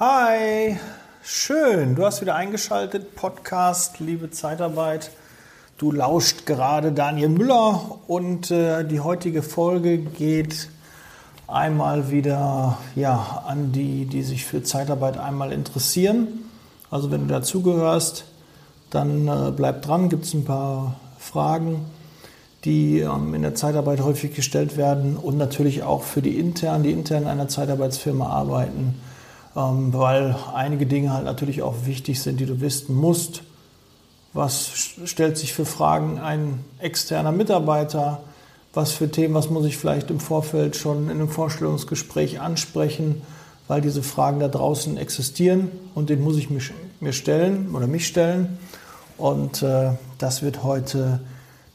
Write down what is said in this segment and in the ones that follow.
Hi, schön, du hast wieder eingeschaltet, Podcast, liebe Zeitarbeit. Du lauscht gerade Daniel Müller und äh, die heutige Folge geht einmal wieder ja, an die, die sich für Zeitarbeit einmal interessieren. Also wenn du dazugehörst, dann äh, bleib dran, gibt es ein paar Fragen, die ähm, in der Zeitarbeit häufig gestellt werden und natürlich auch für die internen, die intern in einer Zeitarbeitsfirma arbeiten weil einige Dinge halt natürlich auch wichtig sind, die du wissen musst. Was stellt sich für Fragen ein externer Mitarbeiter? Was für Themen, was muss ich vielleicht im Vorfeld schon in einem Vorstellungsgespräch ansprechen, weil diese Fragen da draußen existieren und den muss ich mir stellen oder mich stellen. Und äh, das wird heute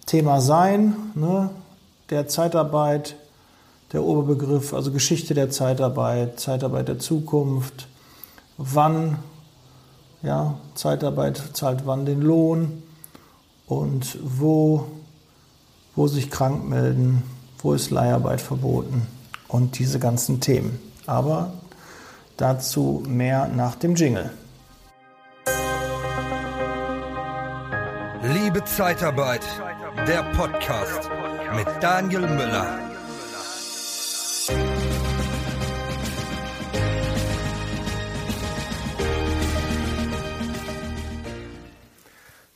Thema sein, ne? der Zeitarbeit, der Oberbegriff, also Geschichte der Zeitarbeit, Zeitarbeit der Zukunft, wann ja, Zeitarbeit zahlt wann den Lohn und wo, wo sich krank melden, wo ist Leiharbeit verboten und diese ganzen Themen. Aber dazu mehr nach dem Jingle. Liebe Zeitarbeit, der Podcast mit Daniel Müller.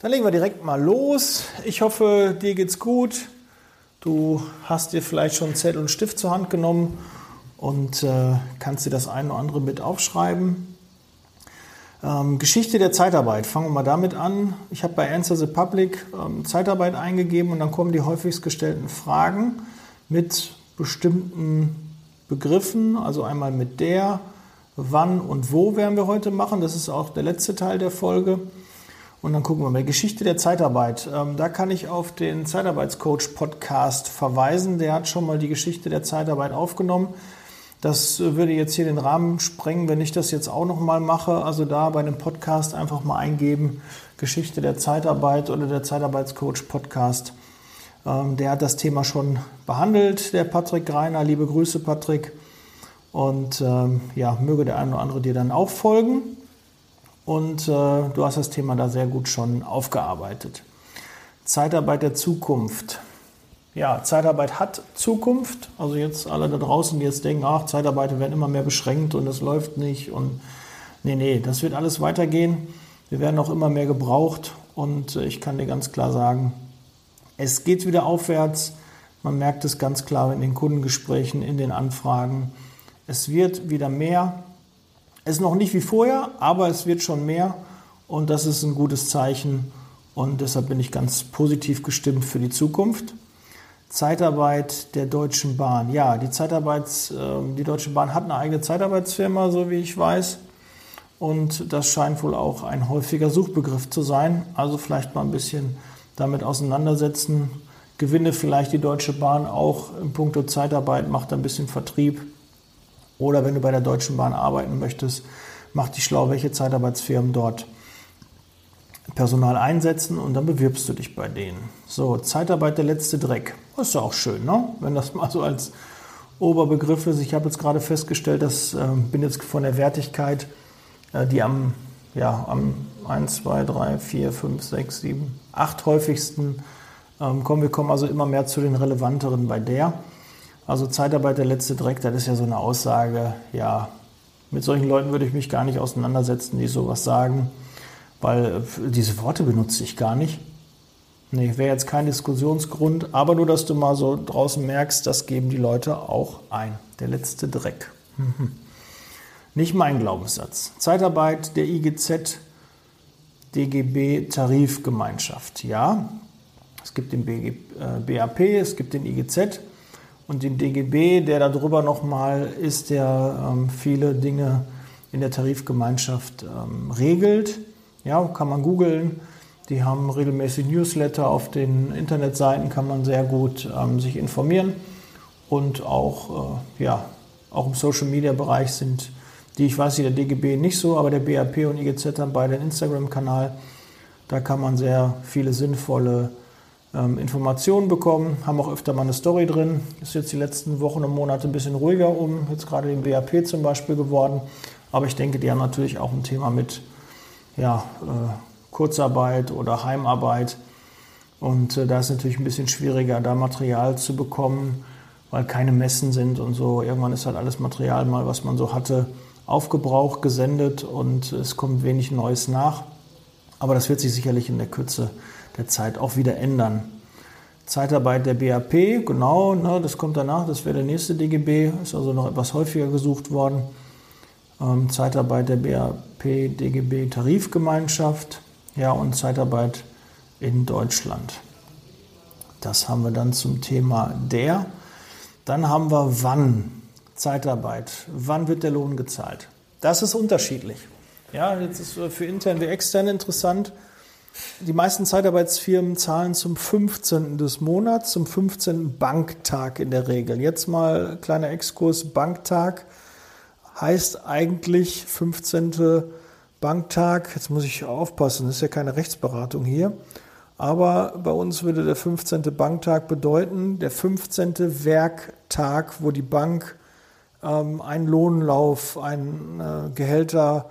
Dann legen wir direkt mal los. Ich hoffe, dir geht's gut. Du hast dir vielleicht schon Zettel und Stift zur Hand genommen und äh, kannst dir das eine oder andere mit aufschreiben. Ähm, Geschichte der Zeitarbeit. Fangen wir mal damit an. Ich habe bei Answer the Public ähm, Zeitarbeit eingegeben und dann kommen die häufigst gestellten Fragen mit bestimmten Begriffen. Also einmal mit der, wann und wo werden wir heute machen. Das ist auch der letzte Teil der Folge. Und dann gucken wir mal. Geschichte der Zeitarbeit. Ähm, da kann ich auf den Zeitarbeitscoach-Podcast verweisen. Der hat schon mal die Geschichte der Zeitarbeit aufgenommen. Das würde jetzt hier den Rahmen sprengen, wenn ich das jetzt auch noch mal mache. Also da bei dem Podcast einfach mal eingeben, Geschichte der Zeitarbeit oder der Zeitarbeitscoach-Podcast. Ähm, der hat das Thema schon behandelt, der Patrick Greiner. Liebe Grüße, Patrick. Und ähm, ja, möge der eine oder andere dir dann auch folgen und äh, du hast das Thema da sehr gut schon aufgearbeitet. Zeitarbeit der Zukunft. Ja, Zeitarbeit hat Zukunft. Also jetzt alle da draußen, die jetzt denken, ach, Zeitarbeiter werden immer mehr beschränkt und es läuft nicht und nee, nee, das wird alles weitergehen. Wir werden auch immer mehr gebraucht und äh, ich kann dir ganz klar sagen, es geht wieder aufwärts. Man merkt es ganz klar in den Kundengesprächen, in den Anfragen. Es wird wieder mehr es ist noch nicht wie vorher, aber es wird schon mehr und das ist ein gutes Zeichen und deshalb bin ich ganz positiv gestimmt für die Zukunft. Zeitarbeit der Deutschen Bahn. Ja, die Zeitarbeits, ähm, die Deutsche Bahn hat eine eigene Zeitarbeitsfirma, so wie ich weiß. Und das scheint wohl auch ein häufiger Suchbegriff zu sein. Also vielleicht mal ein bisschen damit auseinandersetzen. Gewinne vielleicht die Deutsche Bahn auch in puncto Zeitarbeit, macht ein bisschen Vertrieb. Oder wenn du bei der Deutschen Bahn arbeiten möchtest, mach dich schlau, welche Zeitarbeitsfirmen dort Personal einsetzen und dann bewirbst du dich bei denen. So, Zeitarbeit der letzte Dreck. Ist ja auch schön, ne? wenn das mal so als Oberbegriff ist. Ich habe jetzt gerade festgestellt, dass äh, bin jetzt von der Wertigkeit, äh, die am, ja, am 1, 2, 3, 4, 5, 6, 7, 8 häufigsten ähm, kommen. Wir kommen also immer mehr zu den relevanteren bei der. Also Zeitarbeit der letzte Dreck, das ist ja so eine Aussage, ja, mit solchen Leuten würde ich mich gar nicht auseinandersetzen, die sowas sagen, weil äh, diese Worte benutze ich gar nicht. Nee, wäre jetzt kein Diskussionsgrund, aber nur, dass du mal so draußen merkst, das geben die Leute auch ein. Der letzte Dreck. Mhm. Nicht mein Glaubenssatz. Zeitarbeit der IGZ DGB Tarifgemeinschaft. Ja, es gibt den BG, äh, BAP, es gibt den IGZ und den DGB, der darüber nochmal ist, der ähm, viele Dinge in der Tarifgemeinschaft ähm, regelt. Ja, kann man googeln. Die haben regelmäßig Newsletter auf den Internetseiten, kann man sehr gut ähm, sich informieren. Und auch, äh, ja, auch im Social Media Bereich sind die, ich weiß nicht, der DGB nicht so, aber der BAP und IGZ haben beide einen Instagram-Kanal. Da kann man sehr viele sinnvolle ähm, Informationen bekommen, haben auch öfter mal eine Story drin. Ist jetzt die letzten Wochen und Monate ein bisschen ruhiger um, jetzt gerade den BAP zum Beispiel geworden. Aber ich denke, die haben natürlich auch ein Thema mit ja, äh, Kurzarbeit oder Heimarbeit. Und äh, da ist natürlich ein bisschen schwieriger, da Material zu bekommen, weil keine Messen sind und so. Irgendwann ist halt alles Material mal, was man so hatte, aufgebraucht, gesendet und es kommt wenig Neues nach. Aber das wird sich sicherlich in der Kürze der Zeit auch wieder ändern. Zeitarbeit der BAP, genau, ne, das kommt danach, das wäre der nächste DGB, ist also noch etwas häufiger gesucht worden. Ähm, Zeitarbeit der BAP DGB Tarifgemeinschaft, ja, und Zeitarbeit in Deutschland. Das haben wir dann zum Thema der. Dann haben wir wann Zeitarbeit. Wann wird der Lohn gezahlt? Das ist unterschiedlich. Ja, jetzt ist für intern wie extern interessant. Die meisten Zeitarbeitsfirmen zahlen zum 15. des Monats, zum 15. Banktag in der Regel. Jetzt mal kleiner Exkurs, Banktag heißt eigentlich 15. Banktag. Jetzt muss ich aufpassen, das ist ja keine Rechtsberatung hier. Aber bei uns würde der 15. Banktag bedeuten, der 15. Werktag, wo die Bank ähm, einen Lohnlauf, ein äh, Gehälter,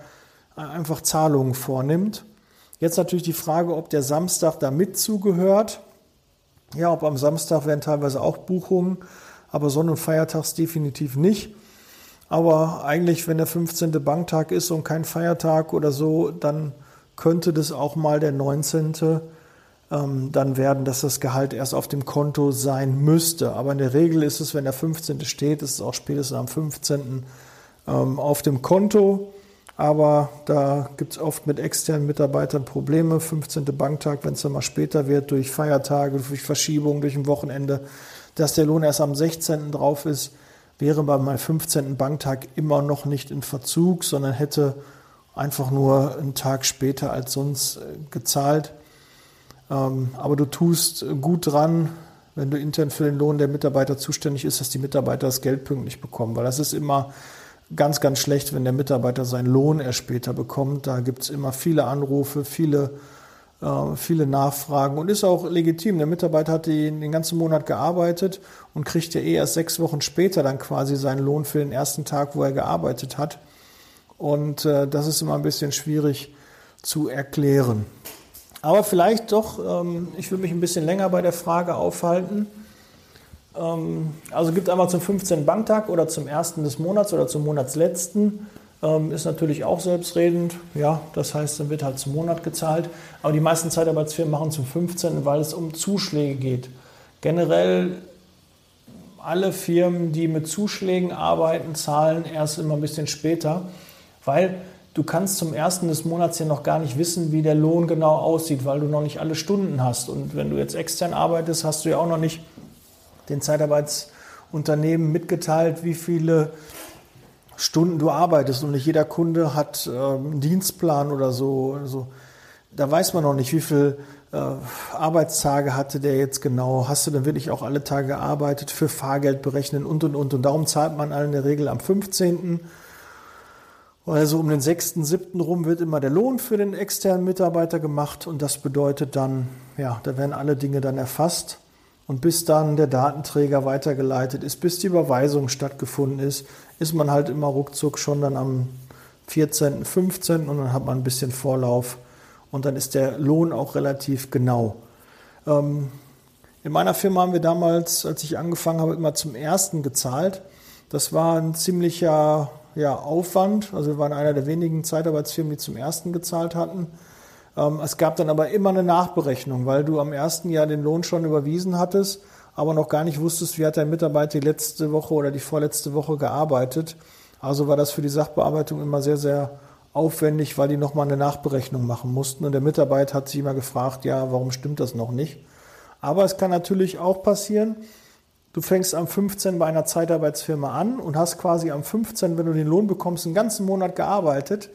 äh, einfach Zahlungen vornimmt. Jetzt natürlich die Frage, ob der Samstag da mit zugehört. Ja, ob am Samstag werden teilweise auch Buchungen, aber Sonn- und Feiertags definitiv nicht. Aber eigentlich, wenn der 15. Banktag ist und kein Feiertag oder so, dann könnte das auch mal der 19. Ähm, dann werden, dass das Gehalt erst auf dem Konto sein müsste. Aber in der Regel ist es, wenn der 15. steht, ist es auch spätestens am 15. Ähm, auf dem Konto. Aber da gibt es oft mit externen Mitarbeitern Probleme. 15. Banktag, wenn es dann mal später wird, durch Feiertage, durch Verschiebungen, durch ein Wochenende, dass der Lohn erst am 16. drauf ist, wäre bei meinem 15. Banktag immer noch nicht in Verzug, sondern hätte einfach nur einen Tag später als sonst äh, gezahlt. Ähm, aber du tust gut dran, wenn du intern für den Lohn der Mitarbeiter zuständig ist, dass die Mitarbeiter das Geld pünktlich bekommen, weil das ist immer ganz, ganz schlecht, wenn der Mitarbeiter seinen Lohn erst später bekommt. Da gibt es immer viele Anrufe, viele, äh, viele Nachfragen und ist auch legitim. Der Mitarbeiter hat den, den ganzen Monat gearbeitet und kriegt ja eh erst sechs Wochen später dann quasi seinen Lohn für den ersten Tag, wo er gearbeitet hat. Und äh, das ist immer ein bisschen schwierig zu erklären. Aber vielleicht doch, ähm, ich will mich ein bisschen länger bei der Frage aufhalten also gibt einmal zum 15. Banktag oder zum 1. des Monats oder zum Monatsletzten. Ähm, ist natürlich auch selbstredend. Ja, das heißt, dann wird halt zum Monat gezahlt. Aber die meisten Zeitarbeitsfirmen machen zum 15., weil es um Zuschläge geht. Generell alle Firmen, die mit Zuschlägen arbeiten, zahlen erst immer ein bisschen später, weil du kannst zum ersten des Monats ja noch gar nicht wissen, wie der Lohn genau aussieht, weil du noch nicht alle Stunden hast. Und wenn du jetzt extern arbeitest, hast du ja auch noch nicht den Zeitarbeitsunternehmen mitgeteilt, wie viele Stunden du arbeitest. Und nicht jeder Kunde hat ähm, einen Dienstplan oder so. Also, da weiß man noch nicht, wie viele äh, Arbeitstage hatte der jetzt genau. Hast du dann wirklich auch alle Tage gearbeitet, für Fahrgeld berechnen und und und. Und darum zahlt man in der Regel am 15. Also um den 6., 7. rum wird immer der Lohn für den externen Mitarbeiter gemacht und das bedeutet dann, ja, da werden alle Dinge dann erfasst. Und bis dann der Datenträger weitergeleitet ist, bis die Überweisung stattgefunden ist, ist man halt immer ruckzuck schon dann am 14., 15. und dann hat man ein bisschen Vorlauf und dann ist der Lohn auch relativ genau. Ähm, in meiner Firma haben wir damals, als ich angefangen habe, immer zum ersten gezahlt. Das war ein ziemlicher ja, Aufwand. Also wir waren einer der wenigen Zeitarbeitsfirmen, die zum ersten gezahlt hatten. Ähm, es gab dann aber immer eine Nachberechnung, weil du am ersten Jahr den Lohn schon überwiesen hattest, aber noch gar nicht wusstest, wie hat dein Mitarbeiter die letzte Woche oder die vorletzte Woche gearbeitet. Also war das für die Sachbearbeitung immer sehr, sehr aufwendig, weil die nochmal eine Nachberechnung machen mussten. Und der Mitarbeiter hat sich immer gefragt, ja, warum stimmt das noch nicht? Aber es kann natürlich auch passieren, du fängst am 15 bei einer Zeitarbeitsfirma an und hast quasi am 15, wenn du den Lohn bekommst, einen ganzen Monat gearbeitet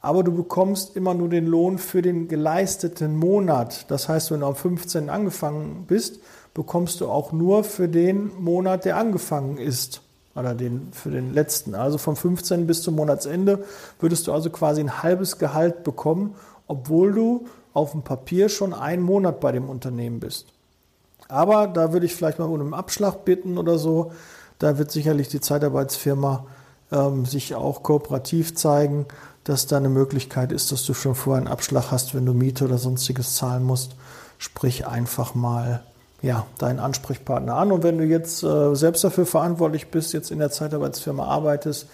aber du bekommst immer nur den Lohn für den geleisteten Monat. Das heißt, wenn du am 15. angefangen bist, bekommst du auch nur für den Monat, der angefangen ist. Oder den, für den letzten. Also vom 15. bis zum Monatsende würdest du also quasi ein halbes Gehalt bekommen, obwohl du auf dem Papier schon einen Monat bei dem Unternehmen bist. Aber da würde ich vielleicht mal um einen Abschlag bitten oder so. Da wird sicherlich die Zeitarbeitsfirma ähm, sich auch kooperativ zeigen, dass da eine Möglichkeit ist, dass du schon vorher einen Abschlag hast, wenn du Miete oder sonstiges zahlen musst. Sprich einfach mal ja, deinen Ansprechpartner an. Und wenn du jetzt äh, selbst dafür verantwortlich bist, jetzt in der Zeitarbeitsfirma arbeitest,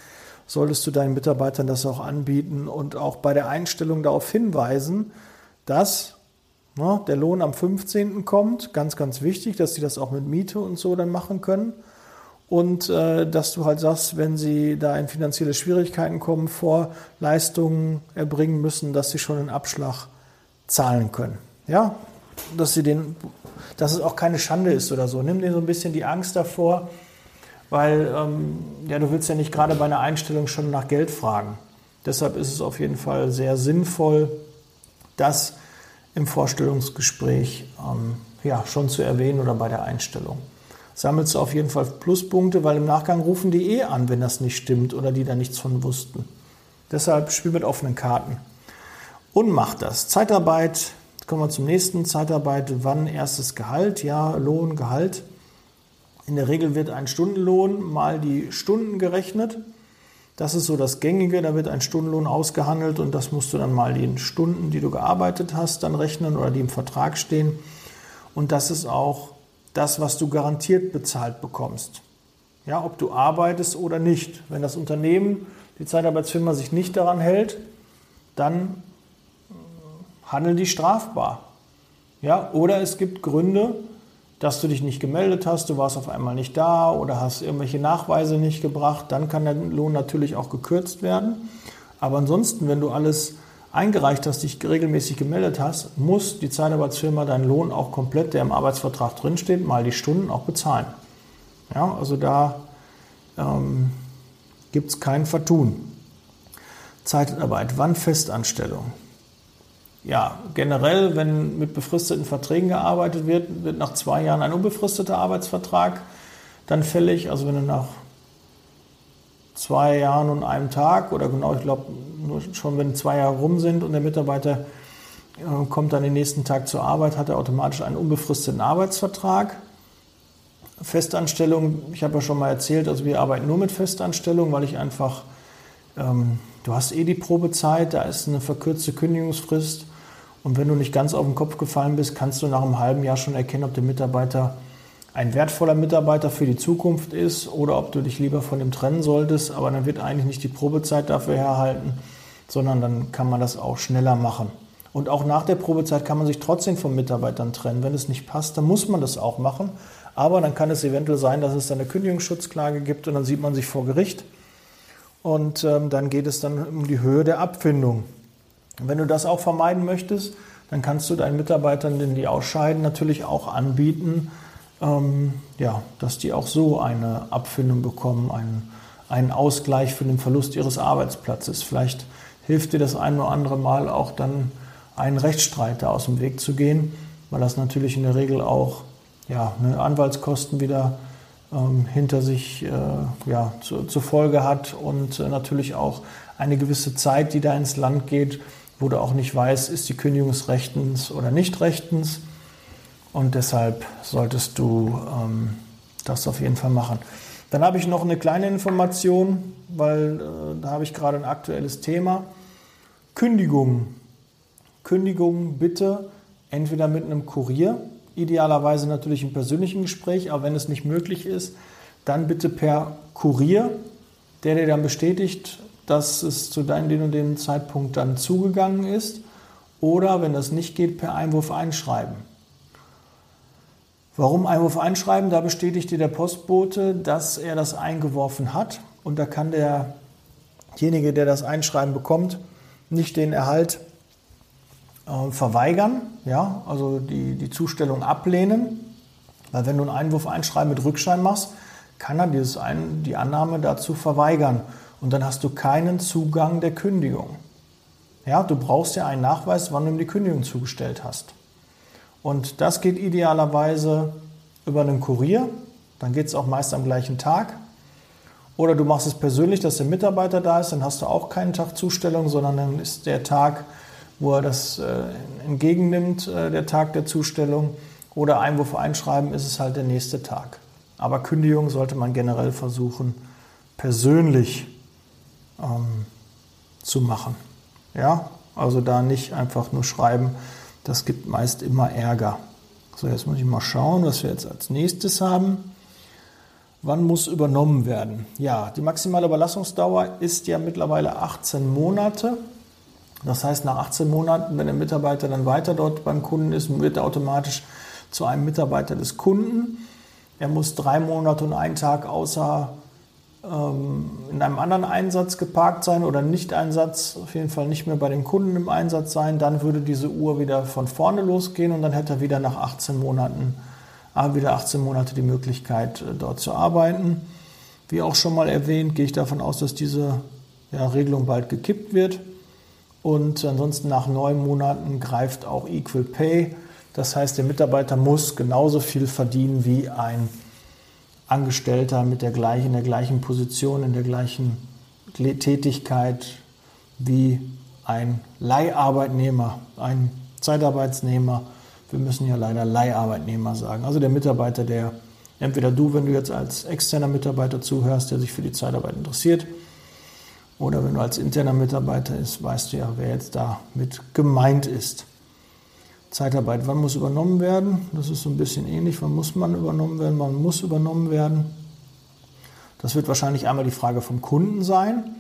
solltest du deinen Mitarbeitern das auch anbieten und auch bei der Einstellung darauf hinweisen, dass ne, der Lohn am 15. kommt. Ganz, ganz wichtig, dass sie das auch mit Miete und so dann machen können. Und äh, dass du halt sagst, wenn sie da in finanzielle Schwierigkeiten kommen, vor Leistungen erbringen müssen, dass sie schon einen Abschlag zahlen können. Ja, dass sie den, dass es auch keine Schande ist oder so. Nimm dir so ein bisschen die Angst davor, weil ähm, ja, du willst ja nicht gerade bei einer Einstellung schon nach Geld fragen. Deshalb ist es auf jeden Fall sehr sinnvoll, das im Vorstellungsgespräch ähm, ja, schon zu erwähnen oder bei der Einstellung. Sammelst du auf jeden Fall Pluspunkte, weil im Nachgang rufen die eh an, wenn das nicht stimmt oder die da nichts von wussten. Deshalb spiel mit offenen Karten. Und mach das. Zeitarbeit, kommen wir zum nächsten. Zeitarbeit, wann erstes Gehalt? Ja, Lohn, Gehalt. In der Regel wird ein Stundenlohn mal die Stunden gerechnet. Das ist so das Gängige, da wird ein Stundenlohn ausgehandelt und das musst du dann mal die Stunden, die du gearbeitet hast, dann rechnen oder die im Vertrag stehen. Und das ist auch das, was du garantiert bezahlt bekommst. Ja, ob du arbeitest oder nicht. Wenn das Unternehmen, die Zeitarbeitsfirma sich nicht daran hält, dann handeln die strafbar. Ja, oder es gibt Gründe, dass du dich nicht gemeldet hast, du warst auf einmal nicht da oder hast irgendwelche Nachweise nicht gebracht, dann kann der Lohn natürlich auch gekürzt werden. Aber ansonsten, wenn du alles eingereicht hast, dich regelmäßig gemeldet hast, muss die Zeitarbeitsfirma deinen Lohn auch komplett, der im Arbeitsvertrag drinsteht, mal die Stunden auch bezahlen. Ja, also da ähm, gibt es kein Vertun. Zeitarbeit, wann Festanstellung? ja, generell, wenn mit befristeten Verträgen gearbeitet wird, wird nach zwei Jahren ein unbefristeter Arbeitsvertrag dann fällig. Also wenn du nach zwei Jahren und einem Tag oder genau, ich glaube, schon wenn zwei Jahre rum sind und der Mitarbeiter äh, kommt dann den nächsten Tag zur Arbeit, hat er automatisch einen unbefristeten Arbeitsvertrag. Festanstellung, ich habe ja schon mal erzählt, also wir arbeiten nur mit Festanstellung, weil ich einfach, ähm, du hast eh die Probezeit, da ist eine verkürzte Kündigungsfrist und wenn du nicht ganz auf den Kopf gefallen bist, kannst du nach einem halben Jahr schon erkennen, ob der Mitarbeiter ein wertvoller Mitarbeiter für die Zukunft ist oder ob du dich lieber von ihm trennen solltest. Aber dann wird eigentlich nicht die Probezeit dafür herhalten, sondern dann kann man das auch schneller machen. Und auch nach der Probezeit kann man sich trotzdem von Mitarbeitern trennen. Wenn es nicht passt, dann muss man das auch machen. Aber dann kann es eventuell sein, dass es dann eine Kündigungsschutzklage gibt und dann sieht man sich vor Gericht. Und ähm, dann geht es dann um die Höhe der Abfindung. Wenn du das auch vermeiden möchtest, dann kannst du deinen Mitarbeitern, die ausscheiden, natürlich auch anbieten, ähm, ja, dass die auch so eine Abfindung bekommen, einen, einen Ausgleich für den Verlust ihres Arbeitsplatzes. Vielleicht hilft dir das ein oder andere Mal auch dann einen Rechtsstreit da aus dem Weg zu gehen, weil das natürlich in der Regel auch ja, eine Anwaltskosten wieder ähm, hinter sich äh, ja, zu, zur Folge hat und äh, natürlich auch eine gewisse Zeit, die da ins Land geht, wo du auch nicht weißt, ist die Kündigung rechtens oder nicht rechtens. Und deshalb solltest du ähm, das auf jeden Fall machen. Dann habe ich noch eine kleine Information, weil äh, da habe ich gerade ein aktuelles Thema. Kündigung. Kündigung bitte entweder mit einem Kurier, idealerweise natürlich im persönlichen Gespräch, aber wenn es nicht möglich ist, dann bitte per Kurier, der dir dann bestätigt, dass es zu deinem und dem Zeitpunkt dann zugegangen ist. Oder wenn das nicht geht, per Einwurf einschreiben. Warum Einwurf einschreiben? Da bestätigt dir der Postbote, dass er das eingeworfen hat. Und da kann derjenige, der das Einschreiben bekommt, nicht den Erhalt äh, verweigern, ja, also die, die Zustellung ablehnen. Weil wenn du einen Einwurf einschreiben mit Rückschein machst, kann er dieses ein, die Annahme dazu verweigern und dann hast du keinen Zugang der Kündigung. Ja, du brauchst ja einen Nachweis, wann du ihm die Kündigung zugestellt hast. Und das geht idealerweise über einen Kurier, dann geht es auch meist am gleichen Tag. Oder du machst es persönlich, dass der Mitarbeiter da ist, dann hast du auch keinen Tag Zustellung, sondern dann ist der Tag, wo er das äh, entgegennimmt, äh, der Tag der Zustellung. Oder Einwurf einschreiben ist es halt der nächste Tag. Aber Kündigung sollte man generell versuchen, persönlich ähm, zu machen. Ja, also da nicht einfach nur schreiben, das gibt meist immer Ärger. So, jetzt muss ich mal schauen, was wir jetzt als nächstes haben. Wann muss übernommen werden? Ja, die maximale Überlassungsdauer ist ja mittlerweile 18 Monate. Das heißt, nach 18 Monaten, wenn der Mitarbeiter dann weiter dort beim Kunden ist, wird er automatisch zu einem Mitarbeiter des Kunden. Er muss drei Monate und einen Tag außer in einem anderen Einsatz geparkt sein oder Nicht-Einsatz, auf jeden Fall nicht mehr bei dem Kunden im Einsatz sein. Dann würde diese Uhr wieder von vorne losgehen und dann hätte er wieder nach 18 Monaten wieder 18 Monate die Möglichkeit, äh, dort zu arbeiten. Wie auch schon mal erwähnt, gehe ich davon aus, dass diese ja, Regelung bald gekippt wird. Und ansonsten nach neun Monaten greift auch Equal Pay. Das heißt, der Mitarbeiter muss genauso viel verdienen wie ein Angestellter mit der gleichen, in der gleichen Position, in der gleichen Tätigkeit wie ein Leiharbeitnehmer, ein Zeitarbeitsnehmer wir müssen ja leider Leiharbeitnehmer sagen. Also der Mitarbeiter, der entweder du, wenn du jetzt als externer Mitarbeiter zuhörst, der sich für die Zeitarbeit interessiert, oder wenn du als interner Mitarbeiter ist, weißt du ja, wer jetzt da mit gemeint ist. Zeitarbeit, wann muss übernommen werden? Das ist so ein bisschen ähnlich. Wann muss man übernommen werden? Wann muss übernommen werden? Das wird wahrscheinlich einmal die Frage vom Kunden sein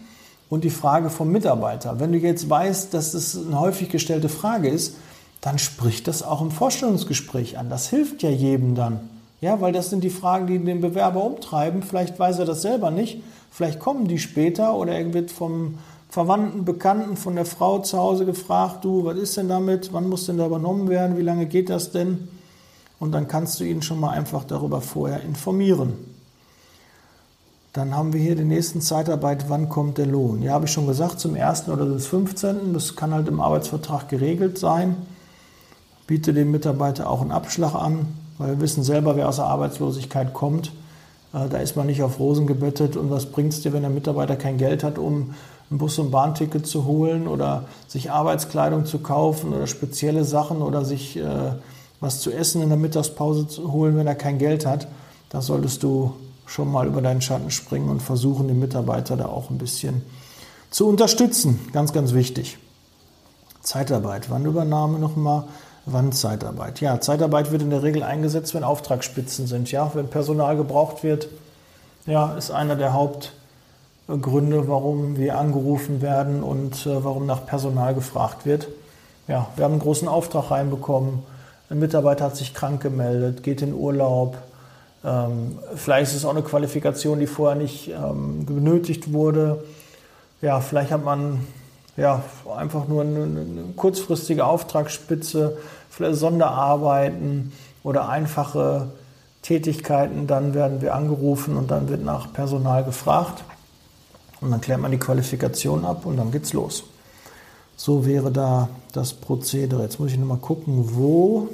und die Frage vom Mitarbeiter. Wenn du jetzt weißt, dass das eine häufig gestellte Frage ist, dann spricht das auch im Vorstellungsgespräch an. Das hilft ja jedem dann. Ja, weil das sind die Fragen, die den Bewerber umtreiben. Vielleicht weiß er das selber nicht. Vielleicht kommen die später oder er wird vom Verwandten, Bekannten, von der Frau zu Hause gefragt, du, was ist denn damit? Wann muss denn da übernommen werden? Wie lange geht das denn? Und dann kannst du ihn schon mal einfach darüber vorher informieren. Dann haben wir hier die nächsten Zeitarbeit, wann kommt der Lohn? Ja, habe ich schon gesagt, zum 1. oder des 15. Das kann halt im Arbeitsvertrag geregelt sein biete dem Mitarbeiter auch einen Abschlag an, weil wir wissen selber, wer aus der Arbeitslosigkeit kommt. Äh, da ist man nicht auf Rosen gebettet. Und was bringt es dir, wenn der Mitarbeiter kein Geld hat, um ein Bus- und Bahnticket zu holen oder sich Arbeitskleidung zu kaufen oder spezielle Sachen oder sich äh, was zu essen in der Mittagspause zu holen, wenn er kein Geld hat? Da solltest du schon mal über deinen Schatten springen und versuchen, den Mitarbeiter da auch ein bisschen zu unterstützen. Ganz, ganz wichtig. Zeitarbeit, wann Übernahme nochmal? Wann Zeitarbeit? Ja, Zeitarbeit wird in der Regel eingesetzt, wenn Auftragsspitzen sind. Ja, wenn Personal gebraucht wird, ja, ist einer der Hauptgründe, warum wir angerufen werden und äh, warum nach Personal gefragt wird. Ja, wir haben einen großen Auftrag reinbekommen. Ein Mitarbeiter hat sich krank gemeldet, geht in Urlaub. Ähm, vielleicht ist es auch eine Qualifikation, die vorher nicht ähm, benötigt wurde. Ja, vielleicht hat man ja, einfach nur eine, eine kurzfristige Auftragsspitze, vielleicht Sonderarbeiten oder einfache Tätigkeiten. Dann werden wir angerufen und dann wird nach Personal gefragt. Und dann klärt man die Qualifikation ab und dann geht's los. So wäre da das Prozedere. Jetzt muss ich nochmal gucken, wo.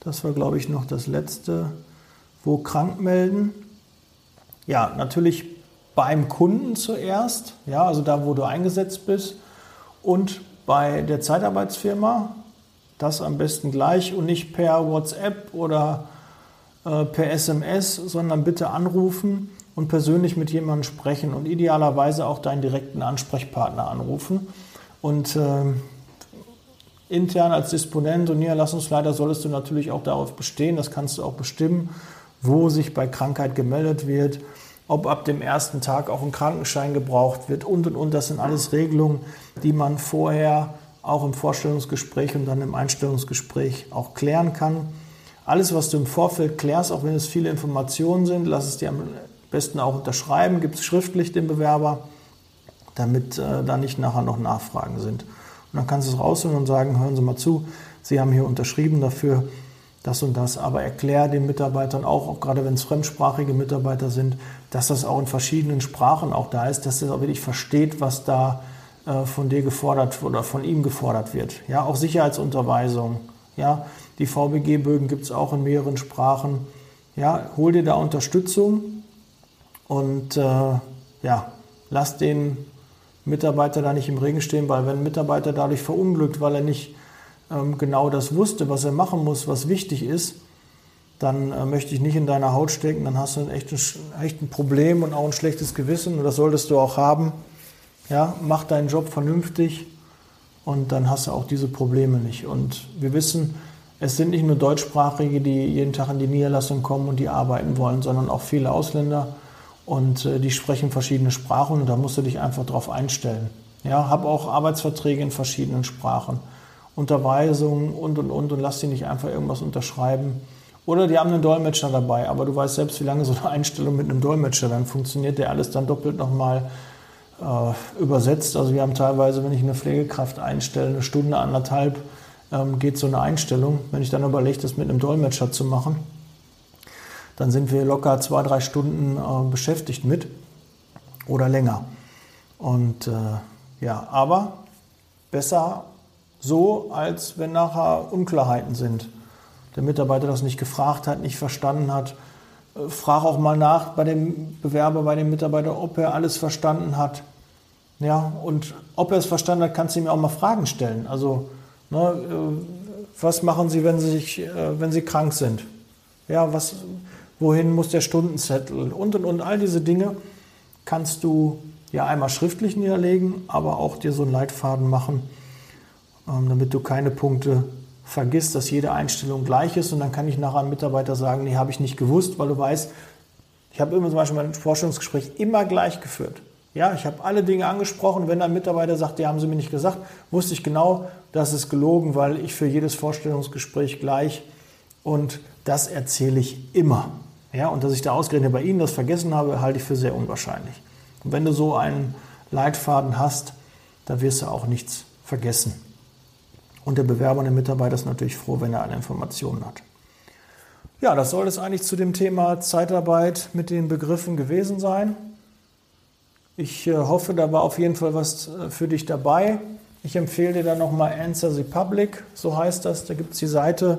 Das war, glaube ich, noch das letzte. Wo krank melden. Ja, natürlich beim Kunden zuerst, ja, also da, wo du eingesetzt bist, und bei der Zeitarbeitsfirma, das am besten gleich und nicht per WhatsApp oder äh, per SMS, sondern bitte anrufen und persönlich mit jemandem sprechen und idealerweise auch deinen direkten Ansprechpartner anrufen. Und äh, intern als Disponent und Niederlassungsleiter solltest du natürlich auch darauf bestehen, das kannst du auch bestimmen, wo sich bei Krankheit gemeldet wird ob ab dem ersten Tag auch ein Krankenschein gebraucht wird und und und. Das sind alles Regelungen, die man vorher auch im Vorstellungsgespräch und dann im Einstellungsgespräch auch klären kann. Alles, was du im Vorfeld klärst, auch wenn es viele Informationen sind, lass es dir am besten auch unterschreiben, gibt es schriftlich dem Bewerber, damit äh, da nicht nachher noch Nachfragen sind. Und dann kannst du es rausholen und sagen, hören Sie mal zu, Sie haben hier unterschrieben dafür, das und das, aber erklär den Mitarbeitern auch, auch gerade wenn es fremdsprachige Mitarbeiter sind, dass das auch in verschiedenen Sprachen auch da ist, dass er auch wirklich versteht, was da äh, von dir gefordert oder von ihm gefordert wird. Ja, auch Sicherheitsunterweisung. Ja, die VBG-Bögen gibt es auch in mehreren Sprachen. Ja, hol dir da Unterstützung und äh, ja, lass den Mitarbeiter da nicht im Regen stehen, weil wenn ein Mitarbeiter dadurch verunglückt, weil er nicht ähm, genau das wusste, was er machen muss, was wichtig ist, dann äh, möchte ich nicht in deiner Haut stecken, dann hast du ein echtes, echt ein Problem und auch ein schlechtes Gewissen und das solltest du auch haben. Ja, mach deinen Job vernünftig und dann hast du auch diese Probleme nicht. Und wir wissen, es sind nicht nur Deutschsprachige, die jeden Tag in die Niederlassung kommen und die arbeiten wollen, sondern auch viele Ausländer und äh, die sprechen verschiedene Sprachen und da musst du dich einfach drauf einstellen. Ja, hab auch Arbeitsverträge in verschiedenen Sprachen, Unterweisungen und und und und lass die nicht einfach irgendwas unterschreiben. Oder die haben einen Dolmetscher dabei, aber du weißt selbst, wie lange so eine Einstellung mit einem Dolmetscher dann funktioniert, der alles dann doppelt nochmal äh, übersetzt. Also wir haben teilweise, wenn ich eine Pflegekraft einstelle, eine Stunde, anderthalb ähm, geht so eine Einstellung. Wenn ich dann überlege, das mit einem Dolmetscher zu machen, dann sind wir locker zwei, drei Stunden äh, beschäftigt mit oder länger. Und äh, ja, aber besser so, als wenn nachher Unklarheiten sind. Der Mitarbeiter das nicht gefragt hat, nicht verstanden hat. Äh, frag auch mal nach bei dem Bewerber, bei dem Mitarbeiter, ob er alles verstanden hat. Ja, und ob er es verstanden hat, kannst du ihm auch mal Fragen stellen. Also, ne, äh, was machen Sie, wenn Sie, sich, äh, wenn Sie krank sind? Ja, was, wohin muss der Stundenzettel? Und, und, und all diese Dinge kannst du ja einmal schriftlich niederlegen, aber auch dir so einen Leitfaden machen, ähm, damit du keine Punkte vergisst, dass jede Einstellung gleich ist. Und dann kann ich nachher einem Mitarbeiter sagen, nee, habe ich nicht gewusst, weil du weißt, ich habe immer zum Beispiel mein Forschungsgespräch immer gleich geführt. Ja, ich habe alle Dinge angesprochen. Wenn ein Mitarbeiter sagt, die haben sie mir nicht gesagt, wusste ich genau, das ist gelogen, weil ich für jedes Vorstellungsgespräch gleich und das erzähle ich immer. Ja, und dass ich da ausgerechnet bei Ihnen das vergessen habe, halte ich für sehr unwahrscheinlich. Und wenn du so einen Leitfaden hast, da wirst du auch nichts vergessen. Und der Bewerber und der Mitarbeiter ist natürlich froh, wenn er alle Informationen hat. Ja, das soll es eigentlich zu dem Thema Zeitarbeit mit den Begriffen gewesen sein. Ich äh, hoffe, da war auf jeden Fall was äh, für dich dabei. Ich empfehle dir dann nochmal Answer the Public, so heißt das. Da gibt es die Seite,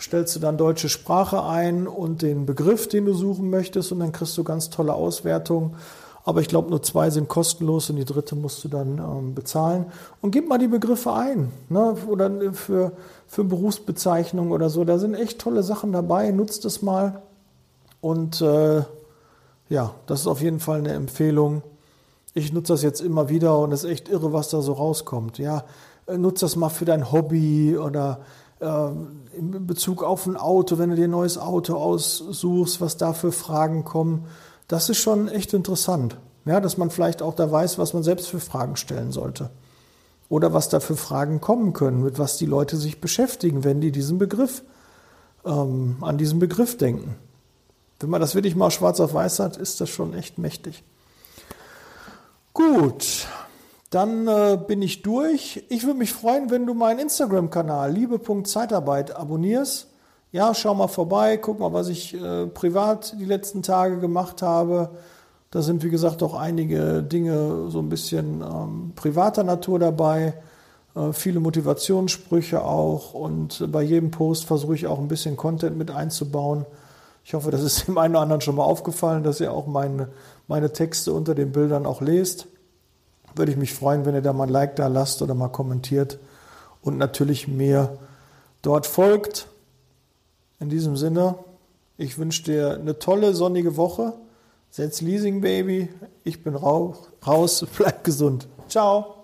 stellst du dann deutsche Sprache ein und den Begriff, den du suchen möchtest und dann kriegst du ganz tolle Auswertungen. Aber ich glaube, nur zwei sind kostenlos und die dritte musst du dann ähm, bezahlen. Und gib mal die Begriffe ein. Ne? Oder für, für Berufsbezeichnungen oder so. Da sind echt tolle Sachen dabei. Nutzt es mal. Und äh, ja, das ist auf jeden Fall eine Empfehlung ich nutze das jetzt immer wieder und es ist echt irre, was da so rauskommt. Ja, äh, nutze das mal für dein Hobby oder äh, in Bezug auf ein Auto, wenn du dir ein neues Auto aussuchst, was da für Fragen kommen. Das ist schon echt interessant. Ja, dass man vielleicht auch da weiß, was man selbst für Fragen stellen sollte. Oder was da für Fragen kommen können, mit was die Leute sich beschäftigen, wenn die diesen Begriff, ähm, an diesen Begriff denken. Wenn man das wirklich mal schwarz auf weiß hat, ist das schon echt mächtig. Gut, dann äh, bin ich durch. Ich würde mich freuen, wenn du meinen Instagram-Kanal liebe.zeitarbeit abonnierst. Ja, schau mal vorbei, guck mal, was ich äh, privat die letzten Tage gemacht habe. Da sind, wie gesagt, auch einige Dinge so ein bisschen ähm, privater Natur dabei. Äh, viele Motivationssprüche auch. Und bei jedem Post versuche ich auch ein bisschen Content mit einzubauen. Ich hoffe, das ist dem einen oder anderen schon mal aufgefallen, dass ihr auch meine, meine Texte unter den Bildern auch lest. Würde ich mich freuen, wenn ihr da mal ein Like da lasst oder mal kommentiert und natürlich mir dort folgt. In diesem Sinne, ich wünsche dir eine tolle sonnige Woche. Setz Leasing Baby. Ich bin raus. Bleib gesund. Ciao.